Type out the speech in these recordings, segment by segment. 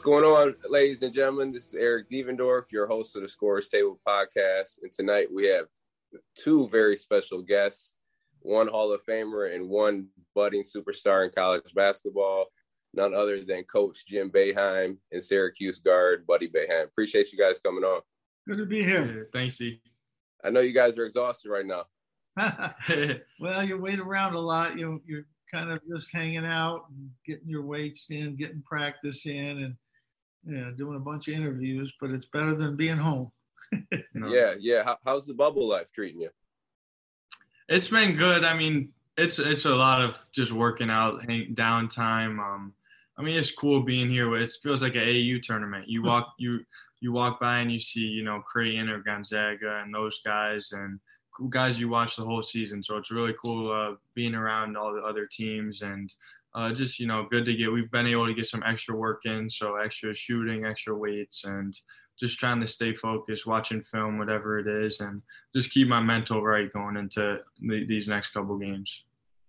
What's going on, ladies and gentlemen? This is Eric Devendorf, your host of the Scores Table podcast. And tonight we have two very special guests one Hall of Famer and one budding superstar in college basketball, none other than Coach Jim Boeheim and Syracuse guard Buddy Boeheim. Appreciate you guys coming on. Good to be here. Yeah, thanks, E. I know you guys are exhausted right now. well, you wait around a lot. You, you're kind of just hanging out and getting your weights in, getting practice in, and you know, doing a bunch of interviews. But it's better than being home. no. Yeah, yeah. How, how's the bubble life treating you? It's been good. I mean, it's it's a lot of just working out, hang, downtime. Um, I mean, it's cool being here. It feels like an AU tournament. You walk you you walk by and you see you know Creighton or Gonzaga and those guys and guys you watch the whole season. So it's really cool uh, being around all the other teams and uh, just you know good to get. We've been able to get some extra work in, so extra shooting, extra weights, and just trying to stay focused, watching film, whatever it is, and just keep my mental right going into the, these next couple games.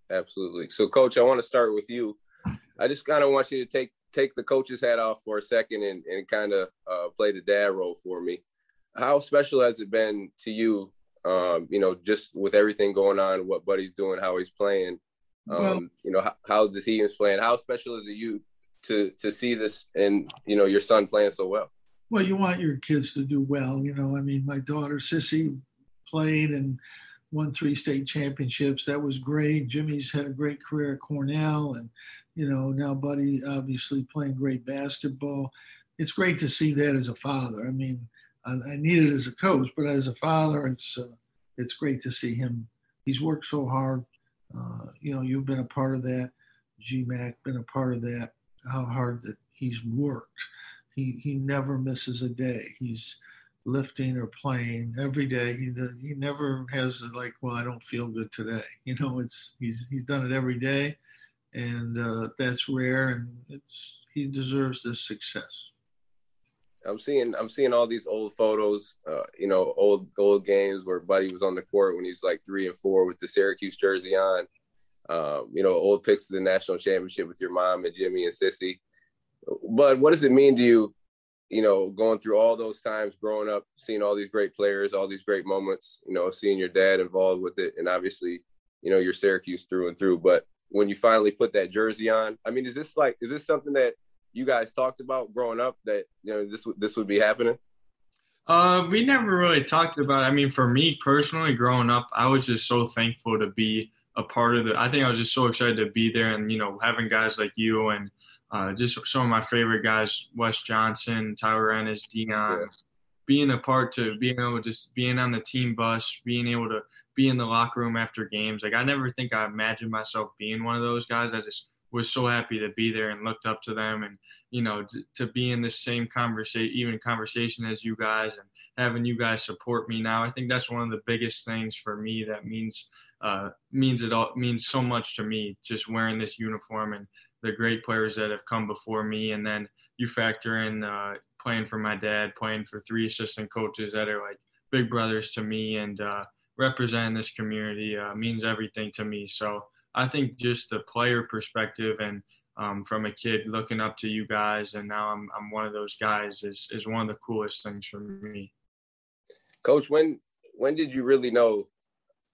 Absolutely. So, coach, I want to start with you. I just kind of want you to take take the coach's hat off for a second and, and kind of uh, play the dad role for me. How special has it been to you um, you know, just with everything going on, what Buddy's doing, how he's playing, um, well, you know, how, how the team's playing, how special is it you to to see this and you know your son playing so well? Well, you want your kids to do well. You know, I mean, my daughter Sissy played and won three state championships. That was great. Jimmy's had a great career at Cornell, and you know now Buddy obviously playing great basketball. It's great to see that as a father. I mean, I, I need it as a coach, but as a father, it's uh, it's great to see him. He's worked so hard. Uh, you know, you've been a part of that. GMAC been a part of that. How hard that he's worked. He he never misses a day. He's lifting or playing every day. He he never has like, well, I don't feel good today. You know, it's he's he's done it every day, and uh, that's rare, and it's he deserves this success. I'm seeing I'm seeing all these old photos, uh, you know, old old games where Buddy was on the court when he's like three and four with the Syracuse jersey on. Um, you know, old pics of the national championship with your mom and Jimmy and Sissy. But what does it mean to you, you know, going through all those times, growing up, seeing all these great players, all these great moments, you know, seeing your dad involved with it, and obviously, you know, you're Syracuse through and through. But when you finally put that jersey on, I mean, is this like, is this something that you guys talked about growing up that you know this this would be happening? Uh, we never really talked about. It. I mean, for me personally, growing up, I was just so thankful to be a part of it. I think I was just so excited to be there, and you know, having guys like you and uh, just some of my favorite guys, Wes Johnson, Tyler Ennis, Dion, yeah. being a part to being able to just being on the team bus, being able to be in the locker room after games. Like I never think I imagined myself being one of those guys. I just was so happy to be there and looked up to them and you know to, to be in the same conversation even conversation as you guys and having you guys support me now i think that's one of the biggest things for me that means uh, means it all means so much to me just wearing this uniform and the great players that have come before me. And then you factor in uh, playing for my dad playing for three assistant coaches that are like big brothers to me and uh, representing this community uh, means everything to me. So I think just the player perspective and um, from a kid looking up to you guys, and now I'm I'm one of those guys is is one of the coolest things for me. Coach, when when did you really know,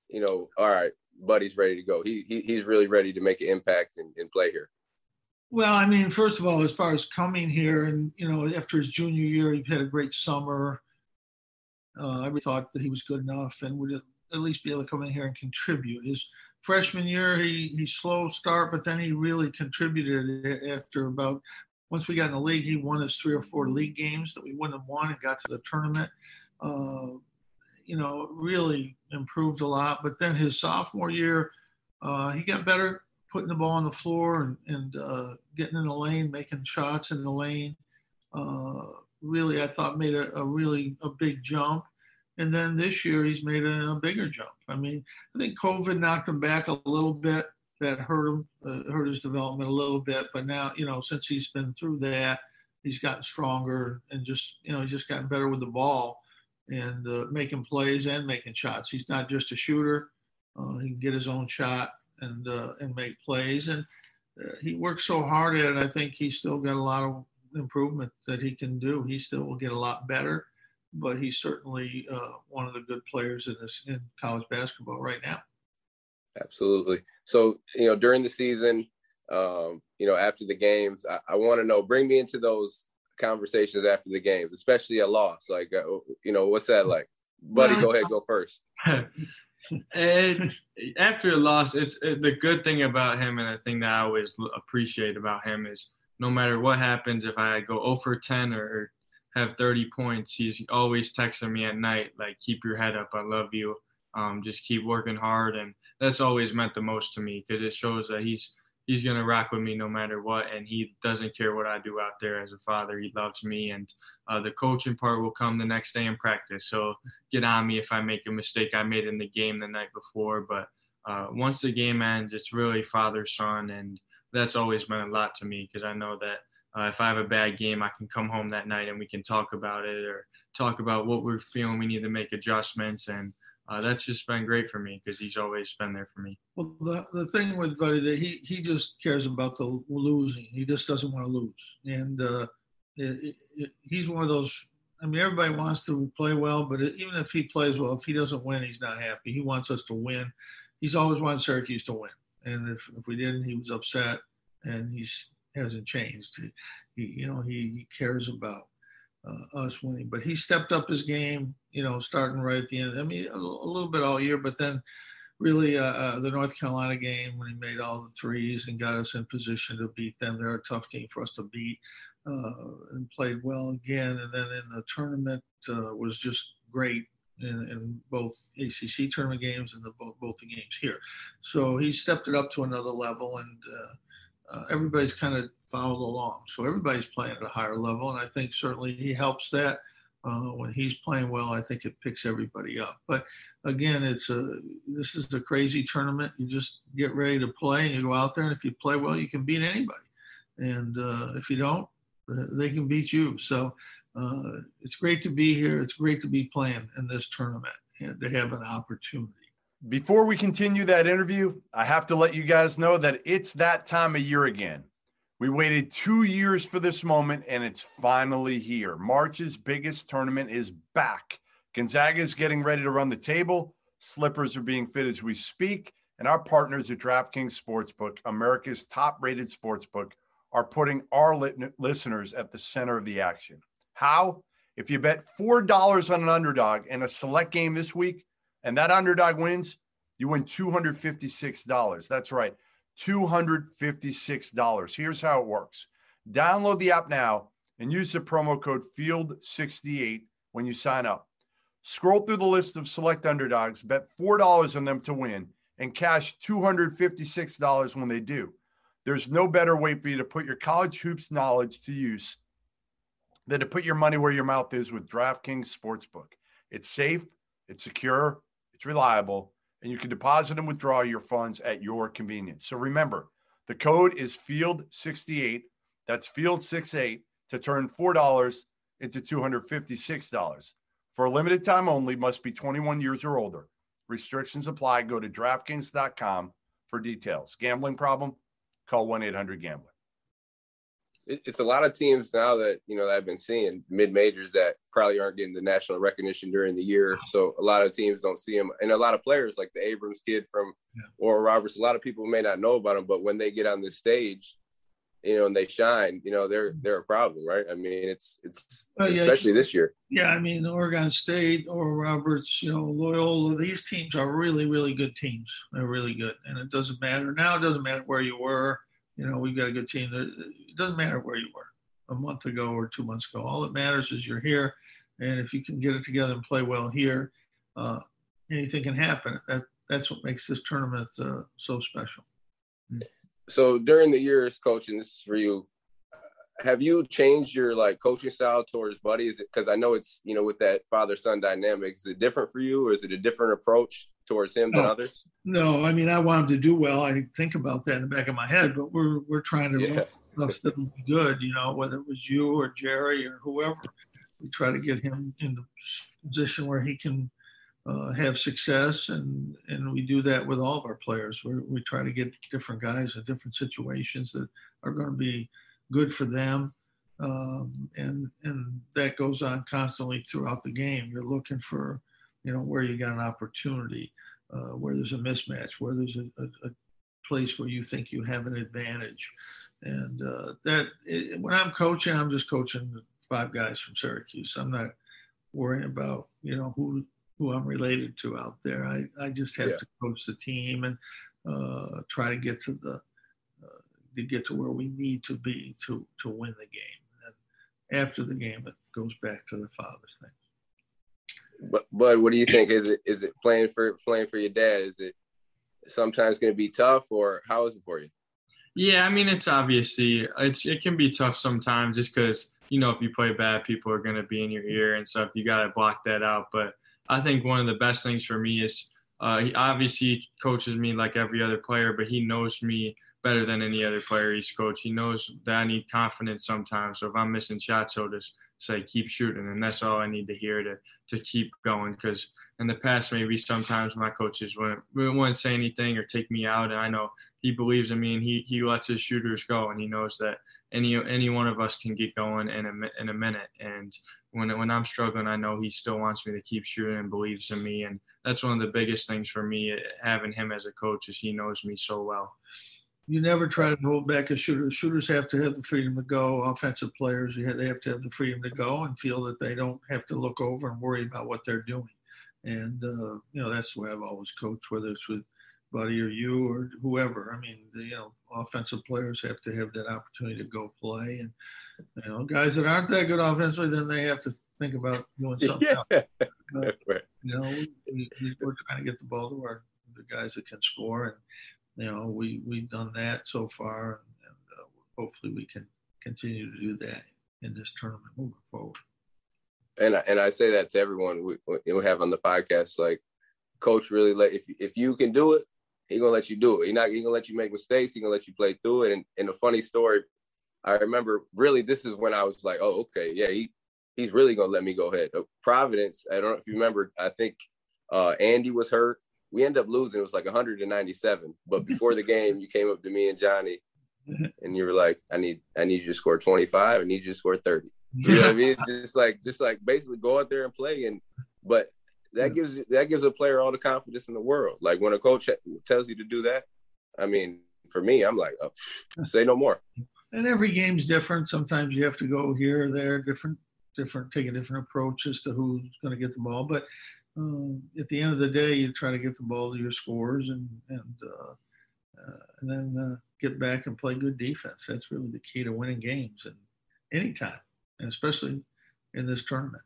you know, all right, Buddy's ready to go. He, he he's really ready to make an impact and, and play here. Well, I mean, first of all, as far as coming here, and you know, after his junior year, he had a great summer. Uh, I thought that he was good enough and would at least be able to come in here and contribute. His freshman year, he he slow start, but then he really contributed after about once we got in the league. He won us three or four league games that we wouldn't have won and got to the tournament. Uh, you know, really improved a lot. But then his sophomore year, uh, he got better putting the ball on the floor and, and uh, getting in the lane, making shots in the lane. Uh, really, I thought made a, a really a big jump. And then this year he's made a, a, bigger jump. I mean, I think COVID knocked him back a little bit. That hurt him, uh, hurt his development a little bit. But now, you know, since he's been through that, he's gotten stronger and just, you know, he's just gotten better with the ball and uh, making plays and making shots. He's not just a shooter. Uh, he can get his own shot and uh, and make plays. And uh, he works so hard at it. I think he's still got a lot of improvement that he can do. He still will get a lot better, but he's certainly uh, one of the good players in this in college basketball right now. Absolutely. So you know, during the season, um, you know, after the games, I, I want to know. Bring me into those conversations after the games, especially a loss. Like, uh, you know, what's that like? Buddy, go ahead, go first. and after a loss, it's it, the good thing about him, and the thing that I always appreciate about him is no matter what happens, if I go 0 for 10 or have 30 points, he's always texting me at night like, "Keep your head up. I love you. Um, just keep working hard." And that's always meant the most to me because it shows that he's he's gonna rock with me no matter what, and he doesn't care what I do out there as a father. He loves me, and uh, the coaching part will come the next day in practice. So get on me if I make a mistake I made in the game the night before. But uh, once the game ends, it's really father son, and that's always meant a lot to me because I know that. Uh, if I have a bad game, I can come home that night and we can talk about it or talk about what we're feeling. We need to make adjustments and uh, that's just been great for me because he's always been there for me. Well, the, the thing with Buddy that he he just cares about the losing. He just doesn't want to lose, and uh, it, it, he's one of those. I mean, everybody wants to play well, but even if he plays well, if he doesn't win, he's not happy. He wants us to win. He's always wanted Syracuse to win, and if if we didn't, he was upset, and he hasn't changed. He, he you know he, he cares about uh, us winning. But he stepped up his game, you know, starting right at the end. I mean, a, a little bit all year, but then really uh, uh, the North Carolina game when he made all the threes and got us in position to beat them. They're a tough team for us to beat uh, and played well again. And then in the tournament uh, was just great. In, in, both ACC tournament games and the, both, both the games here, so he stepped it up to another level, and uh, uh, everybody's kind of followed along. So everybody's playing at a higher level, and I think certainly he helps that. Uh, when he's playing well, I think it picks everybody up. But again, it's a this is a crazy tournament. You just get ready to play, and you go out there, and if you play well, you can beat anybody. And uh, if you don't, they can beat you. So uh, it's great to be here. It's great to be playing in this tournament and to have an opportunity. Before we continue that interview, I have to let you guys know that it's that time of year again. We waited two years for this moment, and it's finally here. March's biggest tournament is back. Gonzaga is getting ready to run the table. Slippers are being fit as we speak. And our partners at DraftKings Sportsbook, America's top rated sportsbook, are putting our listeners at the center of the action. How? If you bet $4 on an underdog in a select game this week, and that underdog wins, you win $256. That's right, $256. Here's how it works download the app now and use the promo code FIELD68 when you sign up. Scroll through the list of select underdogs, bet $4 on them to win, and cash $256 when they do. There's no better way for you to put your college hoops knowledge to use than to put your money where your mouth is with DraftKings Sportsbook. It's safe, it's secure, it's reliable, and you can deposit and withdraw your funds at your convenience. So remember, the code is FIELD68. That's FIELD68 to turn $4 into $256. For a limited time only, must be 21 years or older. Restrictions apply. Go to DraftKings.com for details. Gambling problem? Call 1 800 Gambler it's a lot of teams now that you know that I've been seeing mid majors that probably aren't getting the national recognition during the year. So a lot of teams don't see them, and a lot of players like the Abmas kid from yeah. Oral Roberts. A lot of people may not know about them, but when they get on this stage, you know, and they shine, you know, they're mm-hmm. they're a problem, right? I mean, it's it's oh, yeah, especially this year. Yeah, I mean, Oregon State, Oral Roberts, you know, Loyola. These teams are really really good teams. They're really good, and it doesn't matter now. It doesn't matter where you were you know, we've got a good team. It doesn't matter where you were a month ago or two months ago. All that matters is you're here, and if you can get it together and play well here, uh, anything can happen. That that's what makes this tournament uh, so special. So during the years coaching, this is for you. Have you changed your like coaching style towards Buddy? Is it because I know it's you know with that father son dynamic? Is it different for you, or is it a different approach towards him than others? No, I mean I want him to do well. I think about that in the back of my head, but we're we're trying to yeah. Stuff that will be good. You know, whether it was you or Gerry or whoever, we try to get him in the position where he can uh, have success, and and we do that with all of our players. We we try to get different guys in different situations that are going to be good for them. um, and and that goes on constantly throughout the game. You're looking for, you know, where you got an opportunity, uh, where there's a mismatch, where there's a, a, a, place where you think you have an advantage, and uh, that it, when I'm coaching, I'm just coaching five guys from Syracuse. I'm not worrying about you know who who I'm related to out there. I, I just have yeah. to coach the team and uh, try to get to the uh, to get to where we need to be to to win the game. And after the game, it goes back to the father's thing. But but what do you think? Is it is it playing for playing for your dad? Is it sometimes going to be tough, or how is it for you? Yeah, I mean it's obviously it's it can be tough sometimes just because you know if you play bad, people are going to be in your ear and stuff. You got to block that out. But I think one of the best things for me is uh, he obviously coaches me like every other player, but he knows me better than any other player he's coached. He knows that I need confidence sometimes. So if I'm missing shots, he'll just say keep shooting, and that's all I need to hear to to keep going. Because in the past, maybe sometimes my coaches wouldn't wouldn't say anything or take me out, and I know he believes in me and he he lets his shooters go, and he knows that any any one of us can get going in a in a minute. And when when I'm struggling, I know he still wants me to keep shooting and believes in me, and that's one of the biggest things for me having him as a coach is he knows me so well. You never try to hold back a shooter. Shooters have to have the freedom to go. Offensive players, have, they have to have the freedom to go and feel that they don't have to look over and worry about what they're doing. And uh, you know that's the way I've always coached, whether it's with Buddy or you or whoever. I mean, the, you know, offensive players have to have that opportunity to go play, and you know, guys that aren't that good offensively, then they have to think about doing something yeah. else. Uh, you know, we, are trying to get the ball to our the guys that can score, and you know, we we've done that so far, and, and uh, hopefully we can continue to do that in this tournament moving forward. And I, and I say that to everyone we, we have on the podcast, like, coach really let if if you can do it, he gonna let you do it. He not he gonna let you make mistakes. He gonna let you play through it. And and a funny story, I remember really this is when I was like, oh okay, yeah, he he's really gonna let me go ahead. Uh, Providence, I don't know if you remember. I think uh, Andy was hurt. We ended up losing. It was like 197. But before the game, you came up to me and Johnny, and you were like, "I need, I need you to score 25. I need you to score 30." You know what I mean? Just like, just like basically go out there and play. And but that gives that gives a player all the confidence in the world. Like when a coach tells you to do that, I mean, for me, I'm like, oh, say no more. And every game's different. Sometimes you have to go here or there, different different, taking different approaches to who's going to get the ball. But um, at the end of the day, you try to get the ball to your scores and and uh, uh, and then uh, get back and play good defense. That's really the key to winning games and anytime, and especially in this tournament.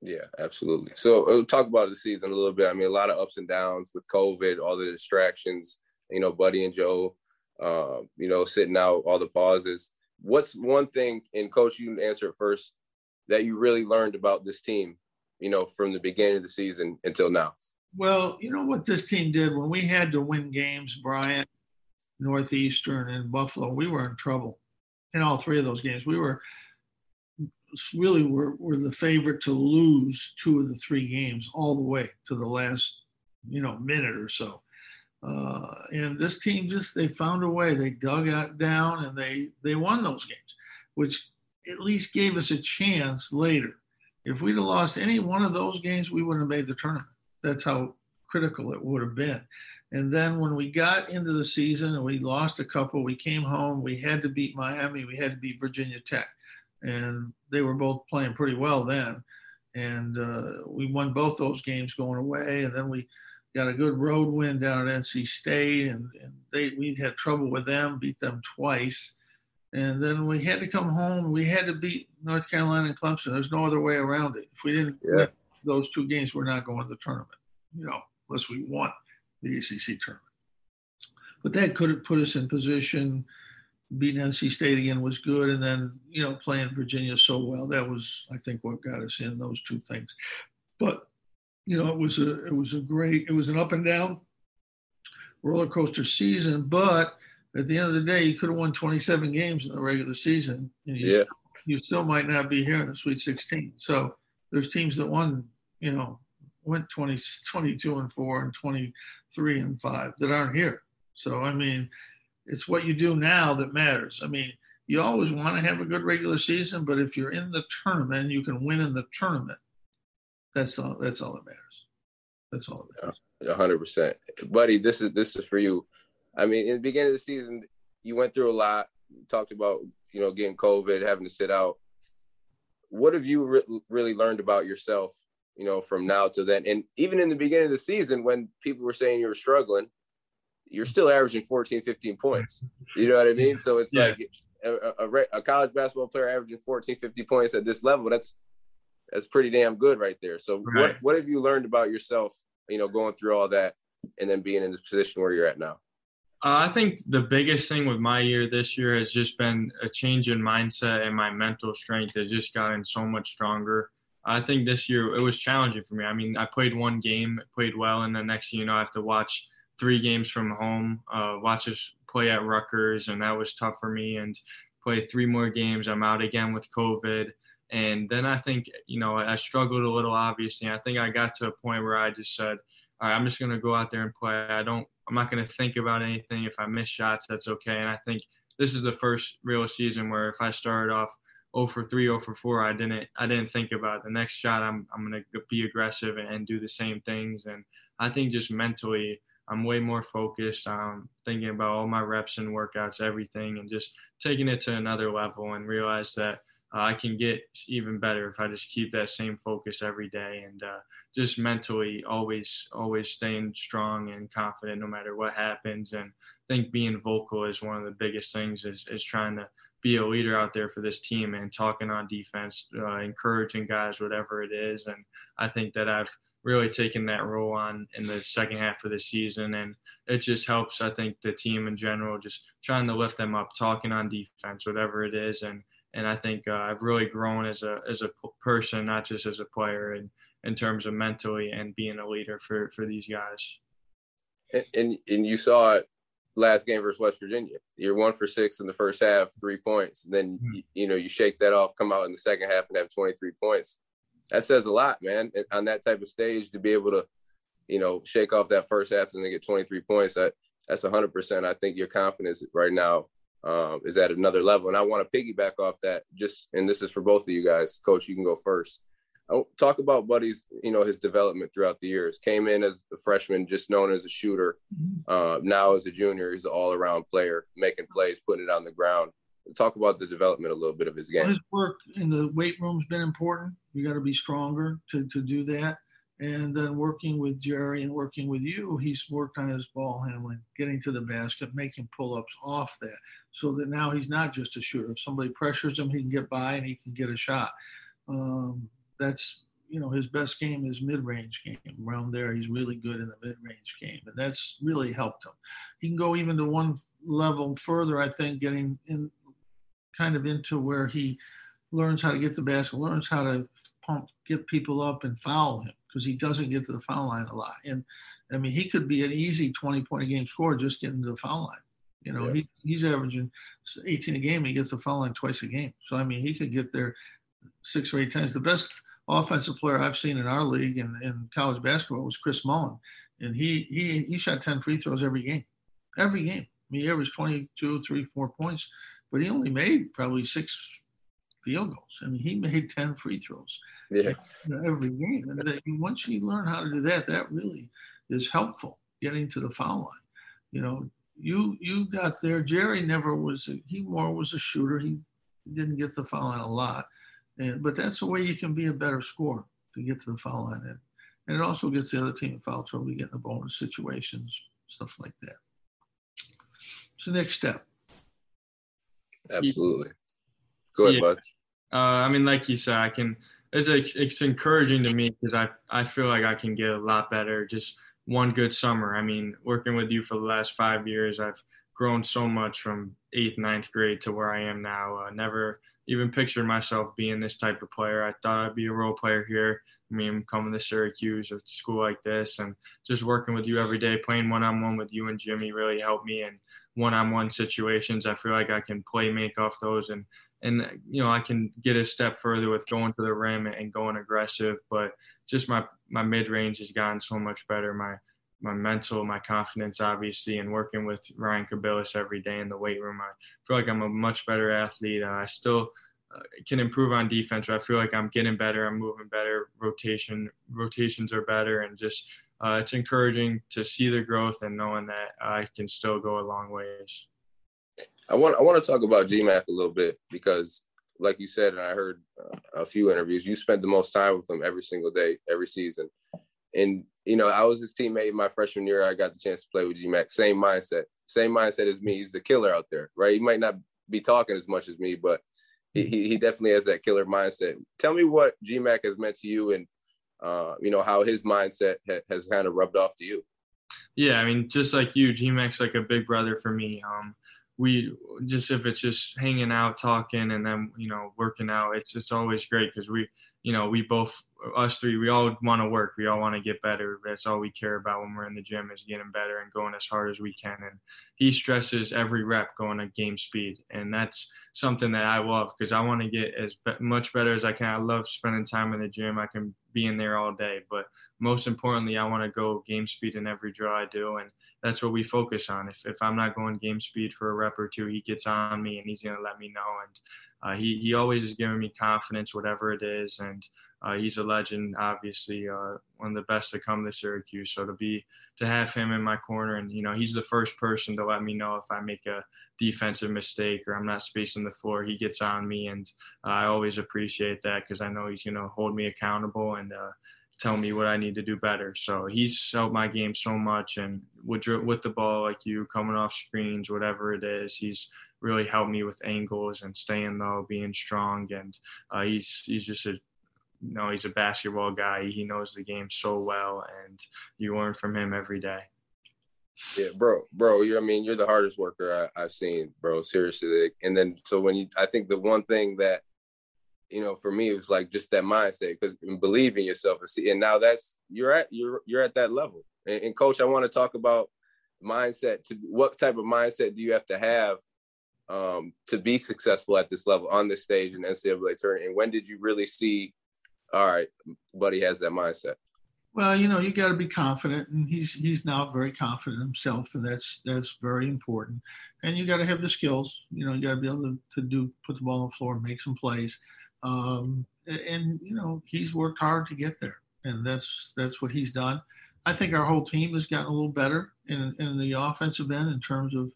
Yeah, absolutely. So we'll talk about the season a little bit. I mean, a lot of ups and downs with COVID, all the distractions. You know, Buddy and Joe, uh, you know, sitting out, all the pauses what's one thing, and coach, you answer it first, that you really learned about this team, you know, from the beginning of the season until now? Well, you know what this team did when we had to win games, Bryant, Northeastern, and Buffalo, we were in trouble in all three of those games. We were really were, were the favorite to lose two of the three games all the way to the last, you know, minute or so. Uh, and this team just they found a way. They dug out down and they they won those games, which at least gave us a chance later. If we'd have lost any one of those games, we wouldn't have made the tournament. That's how critical it would have been. And then when we got into the season and we lost a couple, we came home. We had to beat Miami. We had to beat Virginia Tech, and they were both playing pretty well then. And uh, we won both those games going away. And then we got a good road win down at NC State, and, and they we had trouble with them, beat them twice, and then we had to come home. We had to beat North Carolina and Clemson. There's no other way around it. If we didn't yeah. win those two games, we're not going to the tournament. You know, unless we won the ACC tournament. But that could have put us in position. Beating NC State again was good, and then you know playing Virginia so well that was I think what got us in those two things. But you know, it was a it was a great it was an up and down roller coaster season, but at the end of the day, you could have won 27 games in the regular season, and you, yeah. still, you still might not be here in the Sweet 16. So there's teams that won, you know, went 20, 22 and four and 23 and five that aren't here. So I mean, it's what you do now that matters. I mean, you always want to have a good regular season, but if you're in the tournament, you can win in the tournament. That's all. That's all that matters. That's all that matters. hundred percent, buddy. This is this is for you. I mean, in the beginning of the season, you went through a lot. You talked about you know getting COVID, having to sit out. What have you re- really learned about yourself? You know, from now to then, and even in the beginning of the season, when people were saying you were struggling, you're still averaging 14, 15 points. You know what I mean? So it's yeah. like a, a, a, college basketball player averaging 14, 50 points at this level. That's that's pretty damn good right there. So right. what what have you learned about yourself? You know, going through all that and then being in this position where you're at now. Uh, I think the biggest thing with my year this year has just been a change in mindset and my mental strength has just gotten so much stronger. I think this year it was challenging for me. I mean, I played one game, played well, and the next you know I have to watch three games from home, uh, watch us play at Rutgers, and that was tough for me. And play three more games. I'm out again with COVID. And then I think, you know, I struggled a little, obviously. I think I got to a point where I just said, all right, I'm just going to go out there and play. I don't, I'm not going to think about anything. If I miss shots, that's okay. And I think this is the first real season where if I started off 0 for 3, 0 for 4, I didn't, I didn't think about it. the next shot. I'm, I'm going to be aggressive and, and do the same things. And I think just mentally, I'm way more focused on thinking about all my reps and workouts, everything, and just taking it to another level and realize that uh, I can get even better if I just keep that same focus every day and uh, just mentally always always staying strong and confident no matter what happens. And I think being vocal is one of the biggest things is, is trying to be a leader out there for this team and talking on defense, uh, encouraging guys, whatever it is. And I think that I've really taking that role on in the second half of the season. And it just helps, I think, the team in general, just trying to lift them up, talking on defense, whatever it is. And and I think uh, I've really grown as a as a person, not just as a player, and in terms of mentally and being a leader for for these guys. And and, and you saw it last game versus West Virginia. You're one for six in the first half, three points. And then mm-hmm. you, you know you shake that off, come out in the second half, and have 23 points that says a lot, man. On that type of stage, to be able to, you know, shake off that first half and then get 23 points, that that's 100. percent I think your confidence right now um, is at another level, and I want to piggyback off that. Just and this is for both of you guys, Coach. You can go first. I'll talk about Buddy's, you know, his development throughout the years. Came in as a freshman, just known as a shooter. Mm-hmm. Uh, now as a junior, he's an all-around player, making plays, putting it on the ground talk about the development a little bit of his game. His work in the weight room's been important. You got to be stronger to, to do that. And then working with Gerry and working with you, he's worked on his ball handling, getting to the basket, making pull-ups off that, so that now he's not just a shooter. If somebody pressures him, he can get by and he can get a shot. Um, that's you know his best game is mid-range game. Around there, he's really good in the mid-range game, and that's really helped him. He can go even to one level further, I think, getting in kind of into where he learns how to get the basket, learns how to pump, get people up and foul him because he doesn't get to the foul line a lot. And I mean, he could be an easy 20 point a game scorer just getting to the foul line. You know, yeah. he, he's averaging 18 a game. He gets the foul line twice a game. So, I mean, he could get there six or eight times. The best offensive player I've seen in our league and in college basketball was Chris Mullin. And he, he, he shot 10 free throws every game, every game. I mean, he averaged 22, three, four points but he only made probably six field goals. I mean, he made 10 free throws yeah. every game. And once you learn how to do that, that really is helpful getting to the foul line. You know, you you got there. Gerry never was. A, he more was a shooter. He didn't get the foul line a lot, and but that's the way you can be a better scorer to get to the foul line, and, and it also gets the other team in foul trouble. You get in the bonus situations, stuff like that. It's the next step. Absolutely. Go ahead, yeah. bud. Uh, I mean, like you said, I can. It's it's encouraging to me because I I feel like I can get a lot better. Just one good summer. I mean, working with you for the last five years, I've grown so much from eighth, ninth grade to where I am now. Uh, never even pictured myself being this type of player. I thought I'd be a role player here. I mean, coming to Syracuse or school like this, and just working with you every day, playing one on one with you and Jimmy really helped me. And one-on-one situations. I feel like I can play make off those and and you know I can get a step further with going to the rim and going aggressive. But just my my mid range has gotten so much better. My my mental, my confidence, obviously, and working with Ryan Kabilis every day in the weight room. I feel like I'm a much better athlete. Uh, I still can improve on defense, I feel like I'm getting better. I'm moving better. Rotation rotations are better, and just uh, it's encouraging to see the growth and knowing that I can still go a long ways. I want I want to talk about GMAC a little bit because, like you said, and I heard uh, a few interviews, you spent the most time with him every single day, every season. And you know, I was his teammate my freshman year. I got the chance to play with GMAC. Same mindset, same mindset as me. He's a killer out there, right? He might not be talking as much as me, but he, he definitely has that killer mindset. Tell me what GMAC has meant to you, and uh, you know how his mindset ha- has kind of rubbed off to you. Yeah, I mean, just like you, GMAC's like a big brother for me. Um, we just if it's just hanging out, talking, and then you know working out, it's it's always great because we you know we both us three we all want to work. We all want to get better. That's all we care about when we're in the gym is getting better and going as hard as we can. And he stresses every rep going at game speed. And that's something that i love because i want to get as much better as i can. I love spending time in the gym. I can be in there all day. But most importantly i want to go game speed in every draw i do. And that's what we focus on. If, if i'm not going game speed for a rep or two he gets on me and he's going to let me know. And uh, he, he always is giving me confidence whatever it is and uh, he's a legend, obviously, uh, one of the best to come to Syracuse. So to be to have him in my corner, and you know, he's the first person to let me know if I make a defensive mistake or I'm not spacing the floor. He gets on me, and uh, I always appreciate that because I know he's going to hold me accountable and uh, tell me what I need to do better. So he's helped my game so much, and with with the ball, like you coming off screens, whatever it is, he's really helped me with angles and staying low, being strong, and uh, he's he's just a you know, he's a basketball guy. He knows the game so well, and you learn from him every day. Yeah, bro, bro. You're, I mean, you're the hardest worker I, have seen, bro. Seriously. And then, so when you, I think the one thing that, you know, for me, it was like just that mindset because believe in yourself and see. And now that's you're at you're you're at that level. And, and coach, I want to talk about mindset. To what type of mindset do you have to have um, to be successful at this level on this stage in NCAA tournament? And when did you really see all right, Buddy has that mindset. Well, you know, you got to be confident, and he's he's now very confident himself, and that's that's very important. And you got to have the skills. You know, you got to be able to, to do put the ball on the floor, make some plays. Um, and you know, he's worked hard to get there, and that's that's what he's done. I think our whole team has gotten a little better in in the offensive end in terms of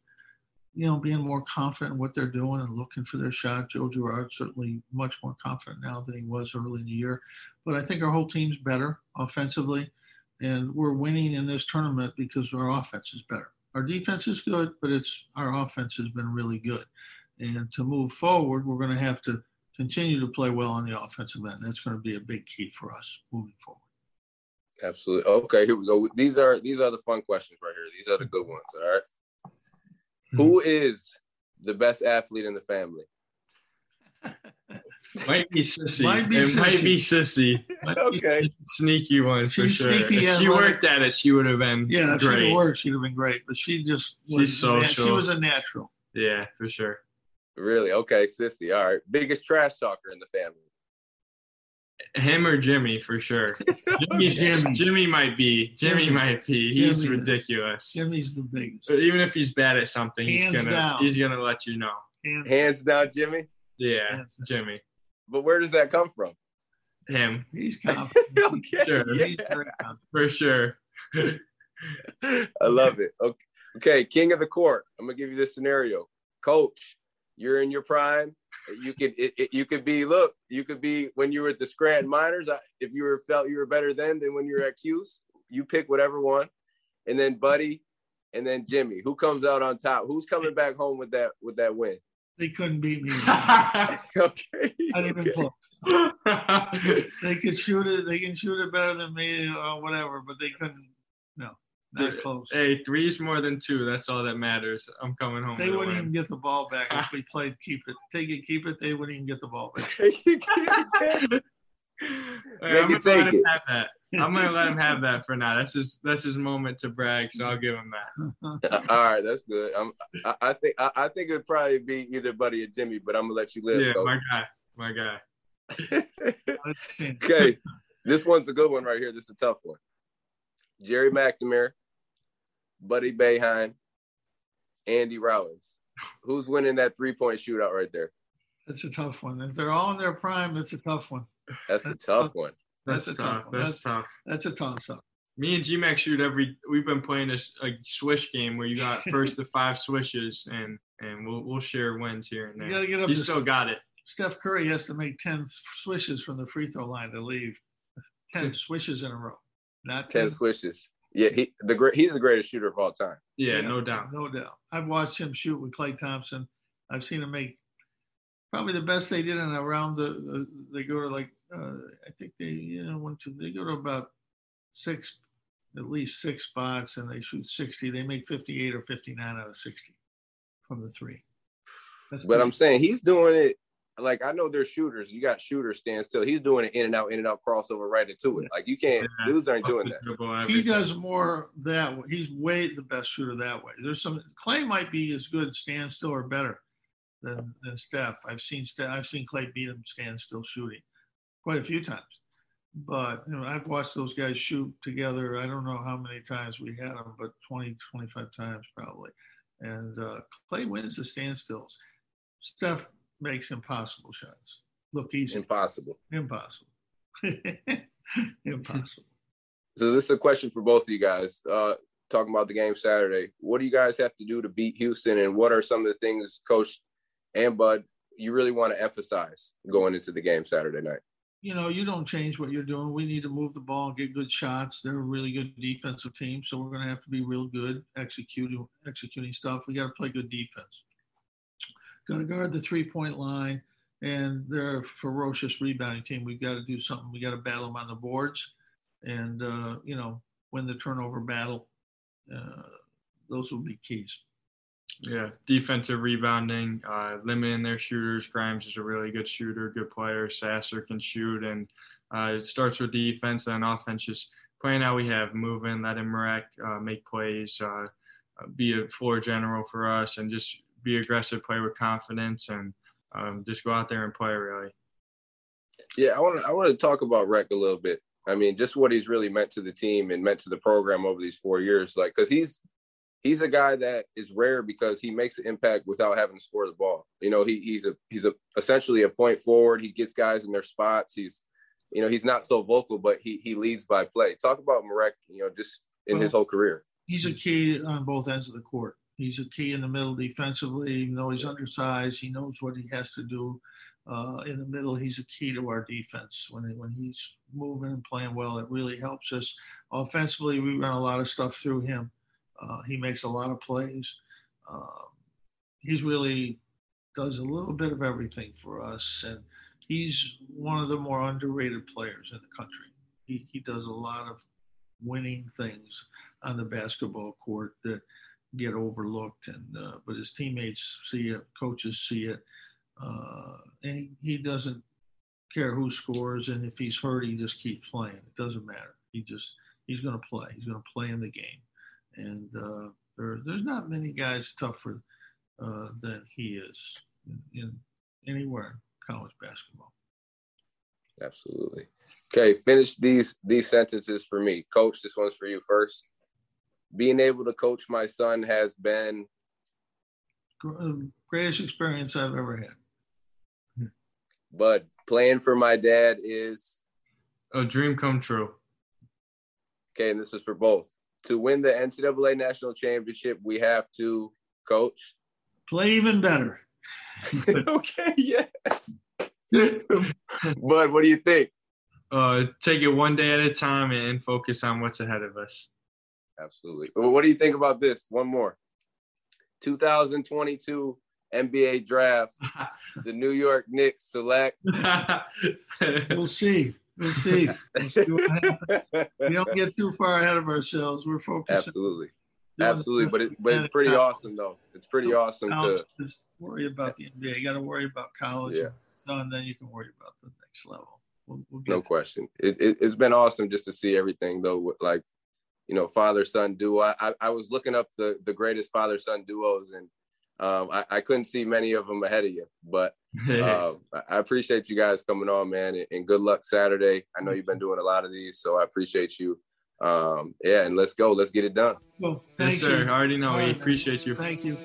you know, being more confident in what they're doing and looking for their shot. Joe Girard certainly much more confident now than he was early in the year. But I think our whole team's better offensively, and we're winning in this tournament because our offense is better. Our defense is good, but it's our offense has been really good. And to move forward, we're going to have to continue to play well on the offensive end. That's going to be a big key for us moving forward. Absolutely. Okay, here we go. These are these are the fun questions right here. These are the good ones. All right. Who mm-hmm. is the best athlete in the family? might be sissy. Might be it sissy. might be sissy. okay. Sneaky one for She's sure. Sneaky if she worked at it, she would have been. Yeah, if great. she worked, she'd have been great. But she just was She's social. She was a natural. Yeah, for sure. Really? Okay, sissy. All right. Biggest trash talker in the family. Him or Jimmy for sure. Jimmy, Jimmy. Jimmy might be. Jimmy, Jimmy. might be. He's Jimmy. ridiculous. Jimmy's the biggest. But even if he's bad at something, Hands he's gonna down. he's gonna let you know. Hands, Hands down, Jimmy. Yeah, Hands Jimmy. But where does that come from? Him. He's confident. okay, sure. Yeah. For sure. I love it. Okay. okay, king of the court. I'm gonna give you this scenario. Coach, you're in your prime you could it, it, you could be look you could be when you were at the Scranton Miners if you were felt you were better then than when you were at Cuse you pick whatever one. And then Buddy and then Jimmy. Who comes out on top? Who's coming back home with that with that win? They couldn't beat me. Okay not even okay. close. They could shoot it they can shoot it better than me or whatever but they couldn't no not close. Hey, three's more than two. That's all that matters. I'm coming home. They wouldn't even get the ball back if we played keep it. Take it, keep it. They wouldn't even get the ball back. Hey, I'm, gonna let him have that. I'm gonna let him have that for now. That's his that's his moment to brag, so I'll give him that. All right, that's good. I'm, I, I think I, I, think it'd probably be either Buddy or Jimmy, but I'm gonna let you live. Yeah, my guy, my guy. okay, this one's a good one right here. This is a tough one. Gerry McNamara, Buddy Boeheim, Andy Rautins. Who's winning that three point shootout right there? That's a tough one. If they're all in their prime, it's a tough one. That's, That's a tough, tough one. That's, That's tough. That's, That's, tough. That's a toss up. Me and GMAC shoot every. We've been playing a, a swish game where you got first to five swishes, and and we'll we'll share wins here and there. You gotta get up. You still got it. Steph Curry has to make ten swishes from the free throw line to leave. Ten swishes in a row. Not 10, 10 swishes. Yeah, he the great. He's the greatest shooter of all time. Yeah, yeah, no doubt. No doubt. I've watched him shoot with Klay Thompson. I've seen him make probably the best they did in around the, the they go to like uh, I think they you know went to they go to about six at least six spots and they shoot 60 they make 58 or 59 out of 60 from the three That's but i'm saying he's doing it like I know there's shooters. You got shooters stand still. He's doing it in and out, in and out crossover right into it. Like you can't. Yeah. Dudes aren't doing that. He does more that way. He's way the best shooter that way. There's some Klay might be as good stand still or better than than Steph. I've seen Steph. I've seen Klay beat him stand still shooting quite a few times. But you know, I've watched those guys shoot together. I don't know how many times we had them, but 20, 25 times probably. And uh, Klay wins the standstills. Steph makes impossible shots look easy. Impossible. Impossible. impossible. So this is a question for both of you guys. Uh, talking about the game Saturday, what do you guys have to do to beat Houston, and what are some of the things, Coach and Bud, you really want to emphasize going into the game Saturday night? You know, you don't change what you're doing. We need to move the ball get good shots. They're a really good defensive team, so we're going to have to be real good executing executing stuff. We got to play good defense got to guard the three point line, and they're a ferocious rebounding team. We've got to do something. We got to battle them on the boards, and uh, you know, win the turnover battle. Uh, those will be keys. Yeah, defensive rebounding, uh, limiting their shooters. Grimes is a really good shooter, good player. Sasser can shoot, and uh, it starts with defense and offense. Just playing how we have, moving, letting Marek uh, make plays, uh, be a floor general for us, and just be aggressive, play with confidence, and um, just go out there and play really. Yeah, I want to I want to talk about Rec a little bit. I mean, just what he's really meant to the team and meant to the program over these four years. Like, because he's he's a guy that is rare because he makes an impact without having to score the ball. You know, he, he's a he's a essentially a point forward. He gets guys in their spots. He's you know he's not so vocal, but he he leads by play. Talk about Marek. You know, just in well, his whole career. He's a key on both ends of the court. He's a key in the middle defensively. Even though he's undersized, he knows what he has to do. Uh, in the middle, he's a key to our defense. When when he's moving and playing well, it really helps us. Offensively, we run a lot of stuff through him. Uh, he makes a lot of plays. Uh, he's really does a little bit of everything for us, and he's one of the more underrated players in the country. He he does a lot of winning things on the basketball court that get overlooked, and uh, but his teammates see it, coaches see it, uh, and he, he doesn't care who scores, and if he's hurt, he just keeps playing. It doesn't matter. He just he's going to play. He's going to play in the game, and uh, there, there's not many guys tougher uh, than he is in, in anywhere in college basketball. Absolutely. Okay, finish these these sentences for me, Coach. This one's for you first being able to coach my son has been um, greatest experience I've ever had. But playing for my dad is a dream come true. Okay, and this is for both. To win the NCAA national championship, we have to coach. Play even better. okay, yeah. but what do you think? Uh, take it one day at a time and focus on what's ahead of us. Absolutely. What do you think about this? One more. 2022 NBA draft. the New York Knicks select. we'll see. We'll see. We'll see we don't get too far ahead of ourselves. We're focused. Absolutely. Absolutely, but it, but it's pretty awesome though. It's pretty awesome to just worry about the NBA. You got to worry about college, yeah. and then you can worry about the next level. We'll, we'll no question. It, it, has been awesome just to see everything though. Like you know, father son duo. I, I was looking up the the greatest father son duos, and um, I, I, couldn't see many of them ahead of you. But uh, I appreciate you guys coming on, man, and, good luck Saturday. I know you've been doing a lot of these, so I appreciate you Um, yeah, and let's go. Let's get it done. Well, Yes, thank sir. you. I already know. All We right. appreciate you. Thank you.